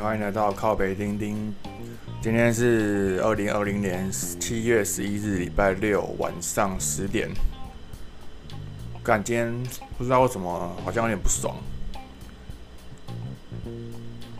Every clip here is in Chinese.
欢迎来到靠北钉钉。今天是二零二零年七月十一日，礼拜六晚上十点。干，今天不知道为什么好像有点不爽。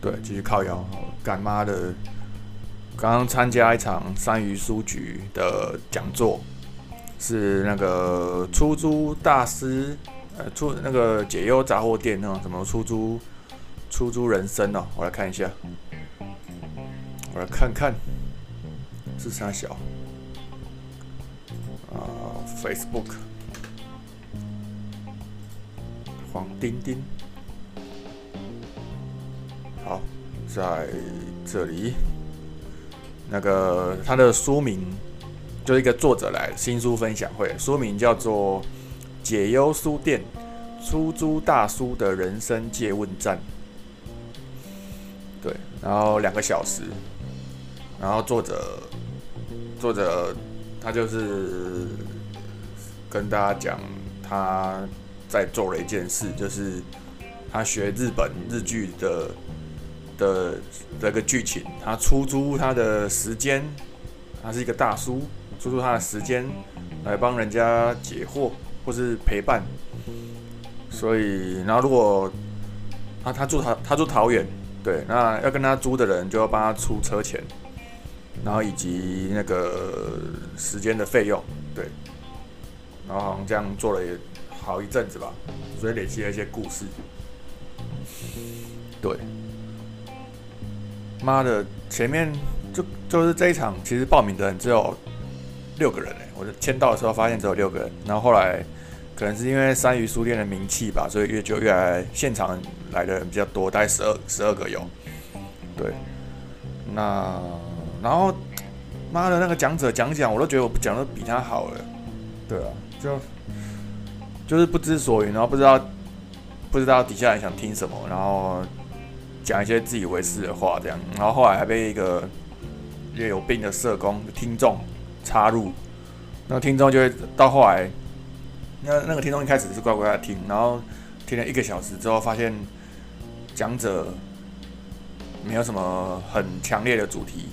对，继续靠腰。干妈的，刚刚参加一场三鱼书局的讲座，是那个出租大师，呃，出那个解忧杂货店那种什么出租。出租人生哦，我来看一下，我来看看是啥小？啊，Facebook。黄丁丁，好，在这里，那个他的书名就是一个作者来新书分享会，书名叫做《解忧书店出租大叔的人生借问站》。对，然后两个小时，然后作者作者他就是跟大家讲他在做了一件事，就是他学日本日剧的的这个剧情，他出租他的时间，他是一个大叔，出租他的时间来帮人家解惑或是陪伴，所以然后如果他他住他他住桃园。对，那要跟他租的人就要帮他出车钱，然后以及那个时间的费用，对，然后好像这样做了也好一阵子吧，所以累积了一些故事。对，妈的，前面就就是这一场，其实报名的人只有六个人哎，我就签到的时候发现只有六个人，然后后来。可能是因为三鱼书店的名气吧，所以越就越来现场来的人比较多，大概十二十二个有。对，那然后妈的那个讲者讲讲，我都觉得我讲的比他好了。对啊，就就是不知所云，然后不知道不知道底下人想听什么，然后讲一些自以为是的话这样，然后后来还被一个也有病的社工听众插入，那听众就会到后来。那那个听众一开始是乖乖的听，然后听了一个小时之后，发现讲者没有什么很强烈的主题，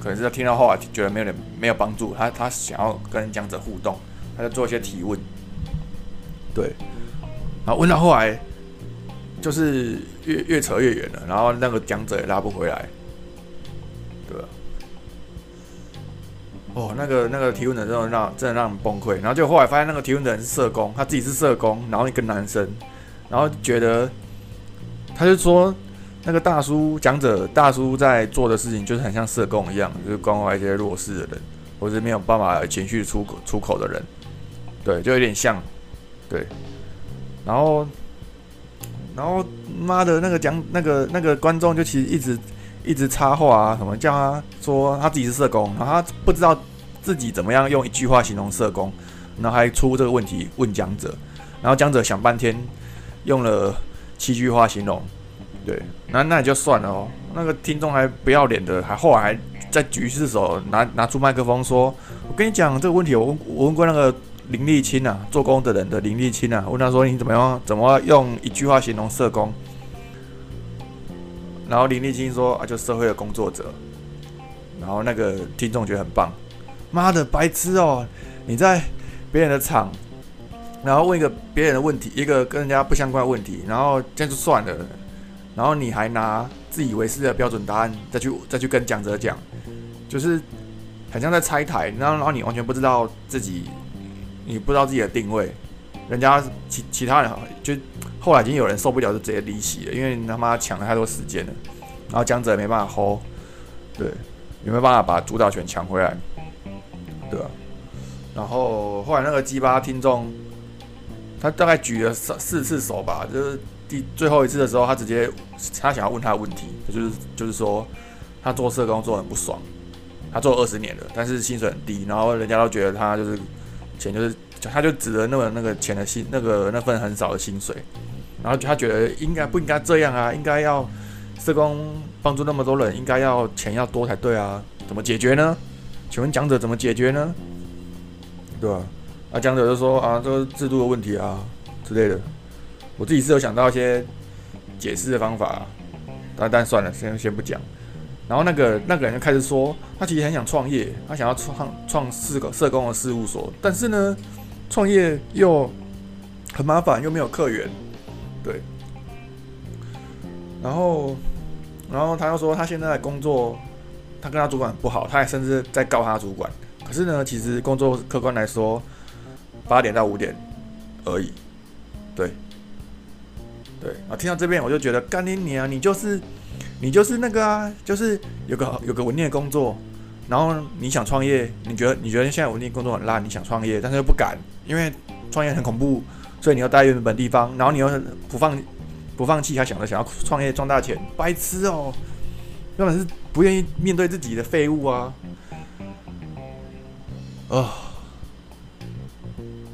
可能是他听到后来觉得没有点没有帮助，他他想要跟讲者互动，他就做一些提问，对，然后问到后来就是越越扯越远了，然后那个讲者也拉不回来，对吧？哦，那个那个提问的真的让真的让人崩溃，然后就后来发现那个提问的人是社工，他自己是社工，然后一个男生，然后觉得他就说那个大叔讲者大叔在做的事情就是很像社工一样，就是关怀一些弱势的人，或者没有办法情绪出口出口的人，对，就有点像，对，然后然后妈的那个讲那个那个观众就其实一直。一直插话啊，什么叫他说他自己是社工，然后他不知道自己怎么样用一句话形容社工，然后还出这个问题问讲者，然后讲者想半天用了七句话形容，对，那那也就算了哦。那个听众还不要脸的，还后来还在举四手拿拿出麦克风说：“我跟你讲这个问题，我问我问过那个林立清啊，做工的人的林立清啊，问他说你怎么样怎么用一句话形容社工？”然后林立清说啊，就社会的工作者。然后那个听众觉得很棒，妈的白痴哦！你在别人的场，然后问一个别人的问题，一个跟人家不相关的问题，然后这样就算了。然后你还拿自以为是的标准答案再去再去跟讲者讲，就是很像在拆台。然后然后你完全不知道自己，你不知道自己的定位。人家其其他人就后来已经有人受不了，就直接离席了，因为他妈抢了太多时间了，然后江泽没办法 hold，对，也没办法把主导权抢回来，对吧？然后后来那个鸡巴听众，他大概举了四四次手吧，就是第最后一次的时候，他直接他想要问他的问题，就是就是说他做社工做很不爽，他做二十年了，但是薪水很低，然后人家都觉得他就是钱就是。他就指着那个那个钱的薪，那个那份很少的薪水，然后他觉得应该不应该这样啊？应该要社工帮助那么多人，应该要钱要多才对啊？怎么解决呢？请问讲者怎么解决呢？对吧？啊，讲者就说啊，这个制度的问题啊之类的。我自己是有想到一些解释的方法，但但算了，先先不讲。然后那个那个人就开始说，他其实很想创业，他想要创创四个社工的事务所，但是呢，创业又很麻烦，又没有客源，对。然后，然后他又说他现在工作，他跟他主管不好，他还甚至在告他主管。可是呢，其实工作客观来说，八点到五点而已，对。对啊，听到这边我就觉得干你你啊，你就是你就是那个啊，就是有个有个稳定的工作，然后你想创业，你觉得你觉得现在稳定工作很烂，你想创业，但是又不敢，因为创业很恐怖，所以你要待原本地方，然后你又不放不放弃，还想着想要创业赚大钱，白痴哦，根本是不愿意面对自己的废物啊，啊，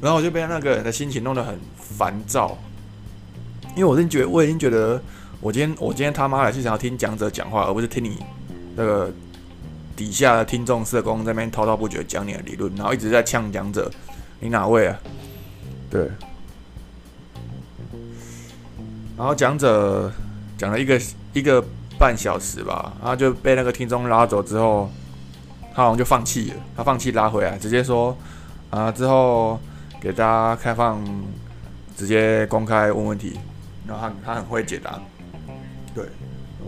然后我就被那个人的心情弄得很烦躁。因为我已经觉，我已经觉得，我今天我今天他妈的是想要听讲者讲话，而不是听你那个底下的听众社工在那边滔滔不绝讲你的理论，然后一直在呛讲者，你哪位啊？对。然后讲者讲了一个一个半小时吧，然后就被那个听众拉走之后，他好像就放弃了，他放弃拉回来，直接说啊之后给大家开放，直接公开问问题。然后他他很会解答，对，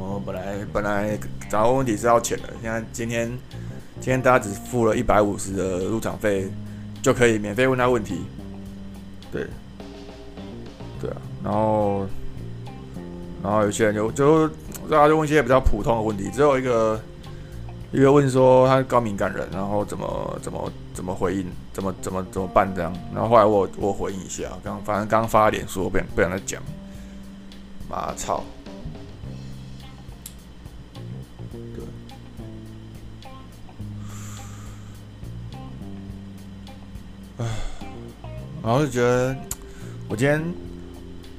我本来本来找到问题是要钱的，现在今天今天大家只付了一百五十的入场费，就可以免费问他问题，对，对啊，然后然后有些人就就大家就问一些比较普通的问题，只有一个一个问说他高敏感人，然后怎么怎么怎么回应，怎么怎么怎么办这样，然后后来我我回应一下，刚反正刚发脸说不想不想再讲。妈操！然后就觉得，我今天，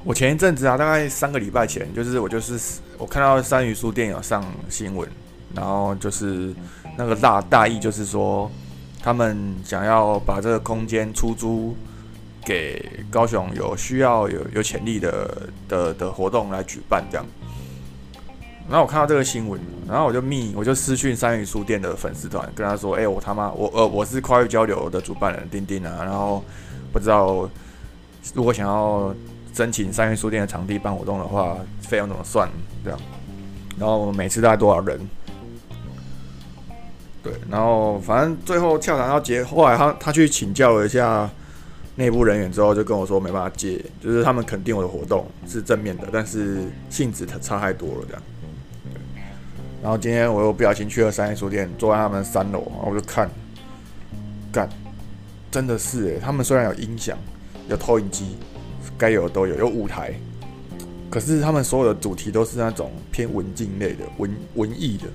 我前一阵子啊，大概三个礼拜前，就是我就是我看到三鱼书店有上新闻，然后就是那个大大意就是说，他们想要把这个空间出租。给高雄有需要有有潜力的的的活动来举办这样，然后我看到这个新闻，然后我就密我就私讯三鱼书店的粉丝团，跟他说：“哎，我他妈我呃我是跨越交流的主办人丁丁啊，然后不知道如果想要申请三鱼书店的场地办活动的话，费用怎么算这样？然后每次大概多少人？对，然后反正最后跳场要结，后来他他去请教了一下。”内部人员之后就跟我说没办法接，就是他们肯定我的活动是正面的，但是性质差太多了这样。然后今天我又不小心去了商业书店，坐在他们三楼，我就看，干，真的是诶，他们虽然有音响、有投影机，该有的都有，有舞台，可是他们所有的主题都是那种偏文静类的、文文艺的、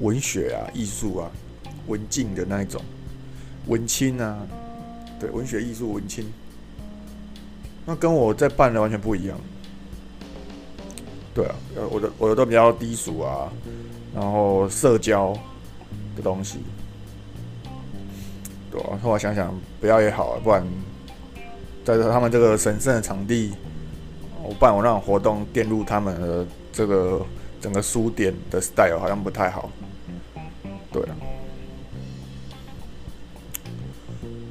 文学啊、艺术啊、文静的那一种，文青啊。对，文学艺术文青，那跟我在办的完全不一样。对啊，呃，我的我的都比较低俗啊，然后社交的东西，对啊，后来想想不要也好啊，不然在他们这个神圣的场地，我办我那种活动电入他们的这个整个书店的 style 好像不太好。对啊。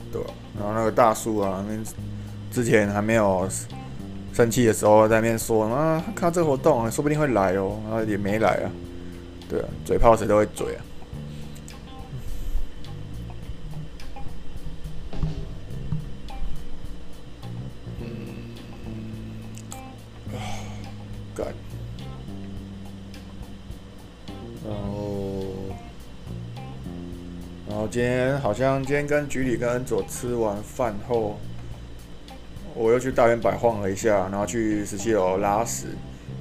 对啊然后那个大叔啊，那之前还没有生气的时候，在那边说啊，看到这个活动，说不定会来哦，然后也没来啊。对啊，嘴炮谁都会嘴啊。嗯。然后，然后今天好像今天跟局里跟恩佐吃完饭后，我又去大圆摆晃了一下，然后去十七楼拉屎。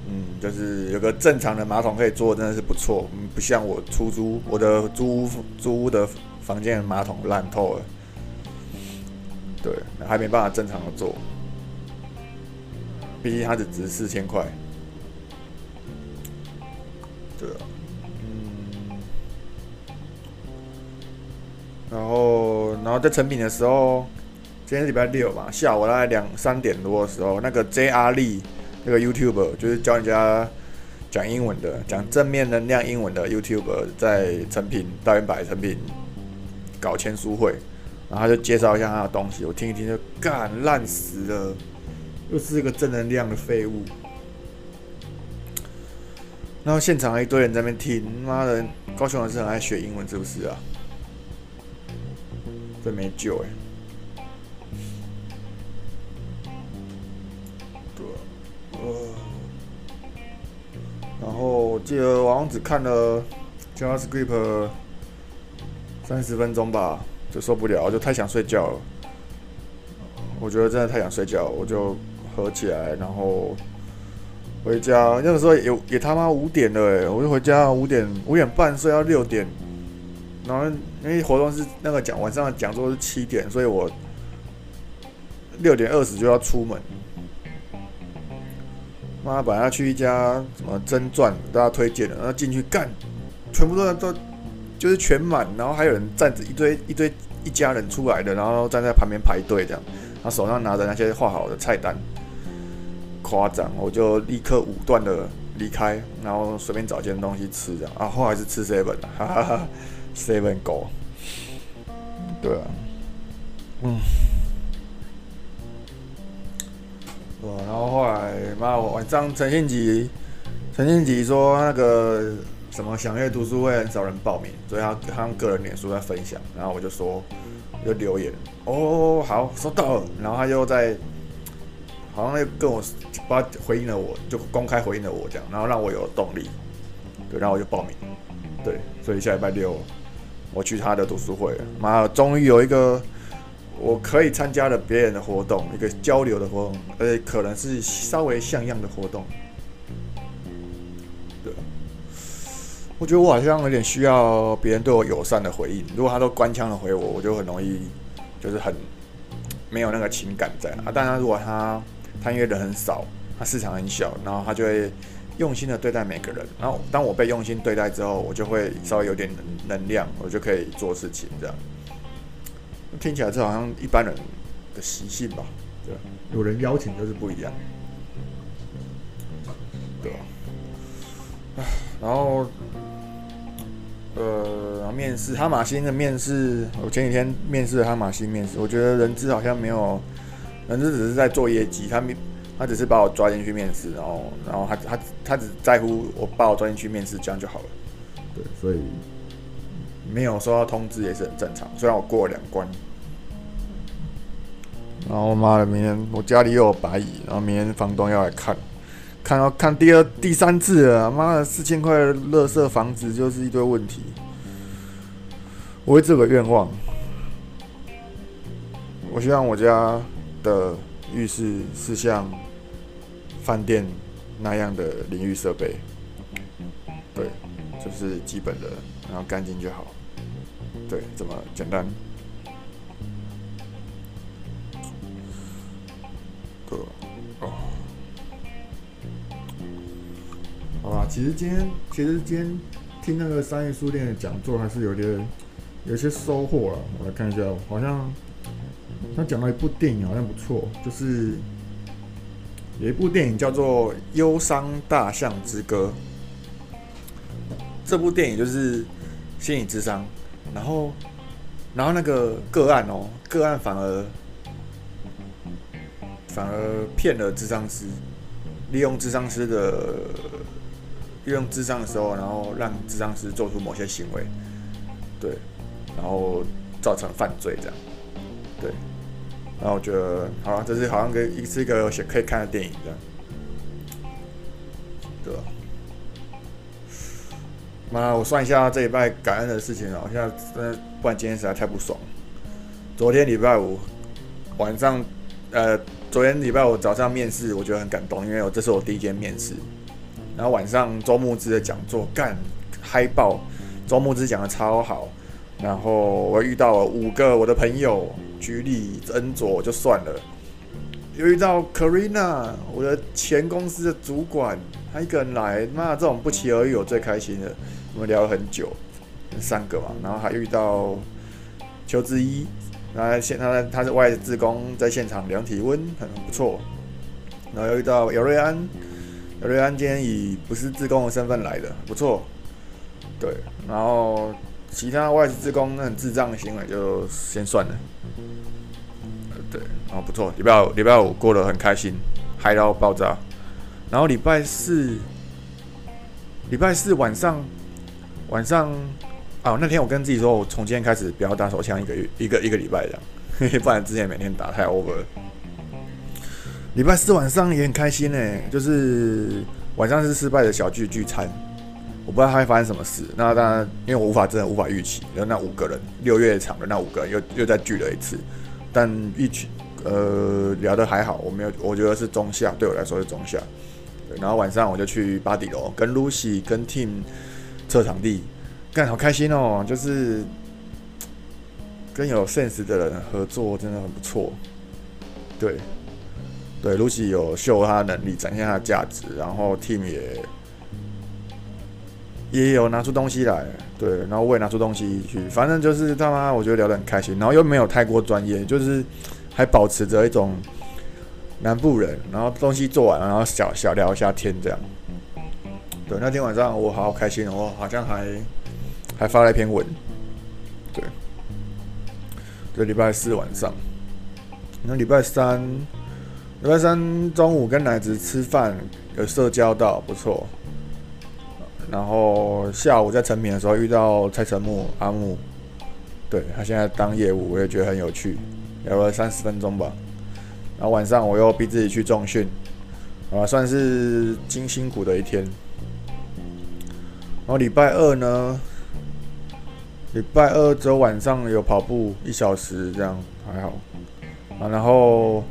嗯，就是有个正常的马桶可以坐，真的是不错。嗯，不像我出租我的租屋租屋的房间马桶烂透了。对，还没办法正常的坐，毕竟它只值四千块。对啊。嗯然后，然后在成品的时候，今天礼拜六嘛，下午大概两三点多的时候，那个 J R 力那个 YouTube 就是教人家讲英文的，讲正面能量英文的 YouTube 在成品大圆百成品搞签书会，然后他就介绍一下他的东西，我听一听就干烂死了，又是一个正能量的废物。然后现场一堆人在那边听，妈的，高雄人是很爱学英文是不是啊？这没救哎。对，呃，然后我记得我好像只看了 JavaScript 三十分钟吧，就受不了，就太想睡觉了。我觉得真的太想睡觉，我就合起来，然后。回家那个时候也也他妈五点了哎，我就回家五点五点半睡到六点，然后因为活动是那个讲晚上讲座是七点，所以我六点二十就要出门。妈，本来要去一家什么真钻，大家推荐的，然后进去干，全部都都就是全满，然后还有人站着一堆一堆一家人出来的，然后站在旁边排队这样，他手上拿着那些画好的菜单。夸张，我就立刻武断的离开，然后随便找件东西吃，这样啊，后来是吃 seven，哈哈哈，seven 狗，对啊，嗯，对，然后后来妈，我晚上陈信吉，陈信吉说那个什么响乐读书会很少人报名，所以他他用个人脸书在分享，然后我就说，就留言，哦，好，收到了，然后他又在。好像又跟我把回应了，我就公开回应了我这样，然后让我有动力，对，然后我就报名，对，所以下礼拜六我去他的读书会，妈，终于有一个我可以参加了别人的活动，一个交流的活动，而且可能是稍微像样的活动，对，我觉得我好像有点需要别人对我友善的回应，如果他都官腔的回我，我就很容易就是很没有那个情感在啊，当然如果他他因为人很少，他市场很小，然后他就会用心的对待每个人。然后当我被用心对待之后，我就会稍微有点能量，我就可以做事情。这样听起来这好像一般人的习性吧？对，有人邀请就是不一样。对吧？然后呃，面试哈马星的面试，我前几天面试了哈马星面试，我觉得人资好像没有。人资只是在做业绩，他没，他只是把我抓进去面试，然后，然后他他他只在乎我把我抓进去面试，这样就好了。对，所以没有收到通知也是很正常。虽然我过了两关，然后妈的，明天我家里又有白蚁，然后明天房东要来看，看到看第二第三次了，妈的，四千块的垃圾房子就是一堆问题。我会这个愿望，我希望我家。的浴室是像饭店那样的淋浴设备，对，就是基本的，然后干净就好，对，这么简单。其实今天，其实今天听那个商业书店的讲座，还是有点有些收获了。我来看一下，好像。他讲了一部电影，好像不错，就是有一部电影叫做《忧伤大象之歌》。这部电影就是心理智商，然后，然后那个个案哦，个案反而反而骗了智商师，利用智商师的利用智商的时候，然后让智商师做出某些行为，对，然后造成犯罪这样，对。然后我觉得，好了，这是好像跟一是一个可以看的电影这样，对吧？妈，我算一下这礼拜感恩的事情哦，现在真的，不然今天实在太不爽。昨天礼拜五晚上，呃，昨天礼拜五早上面试，我觉得很感动，因为我这是我第一间面试。然后晚上周木之的讲座干嗨爆，周木之讲的超好。然后我遇到了五个我的朋友。举例恩佐就算了，又遇到 Karina，我的前公司的主管，他一个人来，妈这种不期而遇我最开心的，我们聊了很久，三个嘛，然后还遇到邱志一，然后现他他是外职工，在现场量体温，很不错，然后又遇到姚瑞安，瑞安今天以不是自工的身份来的，不错。对，然后其他外资自工那很智障的行为就先算了。对，然后不错，礼拜五礼拜五过得很开心，嗨到爆炸。然后礼拜四，礼拜四晚上晚上啊，那天我跟自己说，我从今天开始不要打手枪一个月一个一个礼拜这样，不然之前每天打太 over。礼拜四晚上也很开心呢，就是晚上是失败的小聚聚餐，我不知道他会发生什么事。那当然，因为我无法真的无法预期，然后那五个人六月场的那五个人又又再聚了一次，但一起呃聊得还好，我没有，我觉得是中下，对我来说是中下。对，然后晚上我就去巴迪楼跟 Lucy 跟 Team 测场地，干好开心哦，就是跟有 sense 的人合作真的很不错，对。对，Lucy 有秀他的能力，展现他的价值，然后 Team 也也有拿出东西来，对，然后我也拿出东西去，反正就是他妈，我觉得聊得很开心，然后又没有太过专业，就是还保持着一种南部人，然后东西做完，然后小小聊一下天这样。对，那天晚上我好开心，我好像还还发了一篇文，对，对礼拜四晚上，那礼拜三。礼拜三中午跟奶子吃饭，有社交到不错。然后下午在成品的时候遇到蔡成木阿木，对他现在当业务，我也觉得很有趣，聊了三十分钟吧。然后晚上我又逼自己去重训，啊，算是精辛苦的一天。然后礼拜二呢，礼拜二只有晚上有跑步一小时，这样还好。啊，然后。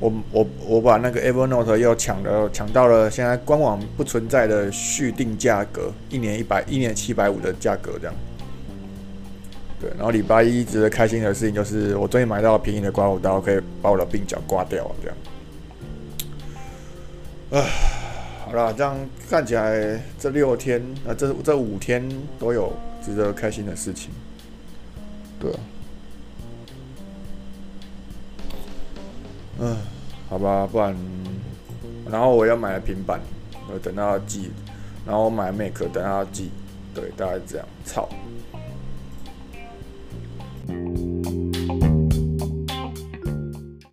我我我把那个 Evernote 又抢了，抢到了现在官网不存在的续订价格，一年一百，一年七百五的价格这样。对，然后礼拜一值得开心的事情就是，我终于买到便宜的刮胡刀，可以把我的鬓角刮掉这样。啊，好啦，这样看起来这六天啊，这这五天都有值得开心的事情。对。嗯，好吧，不然，然后我要买了平板，我等到寄，然后我买 Mac 等到寄，对，大概这样，操。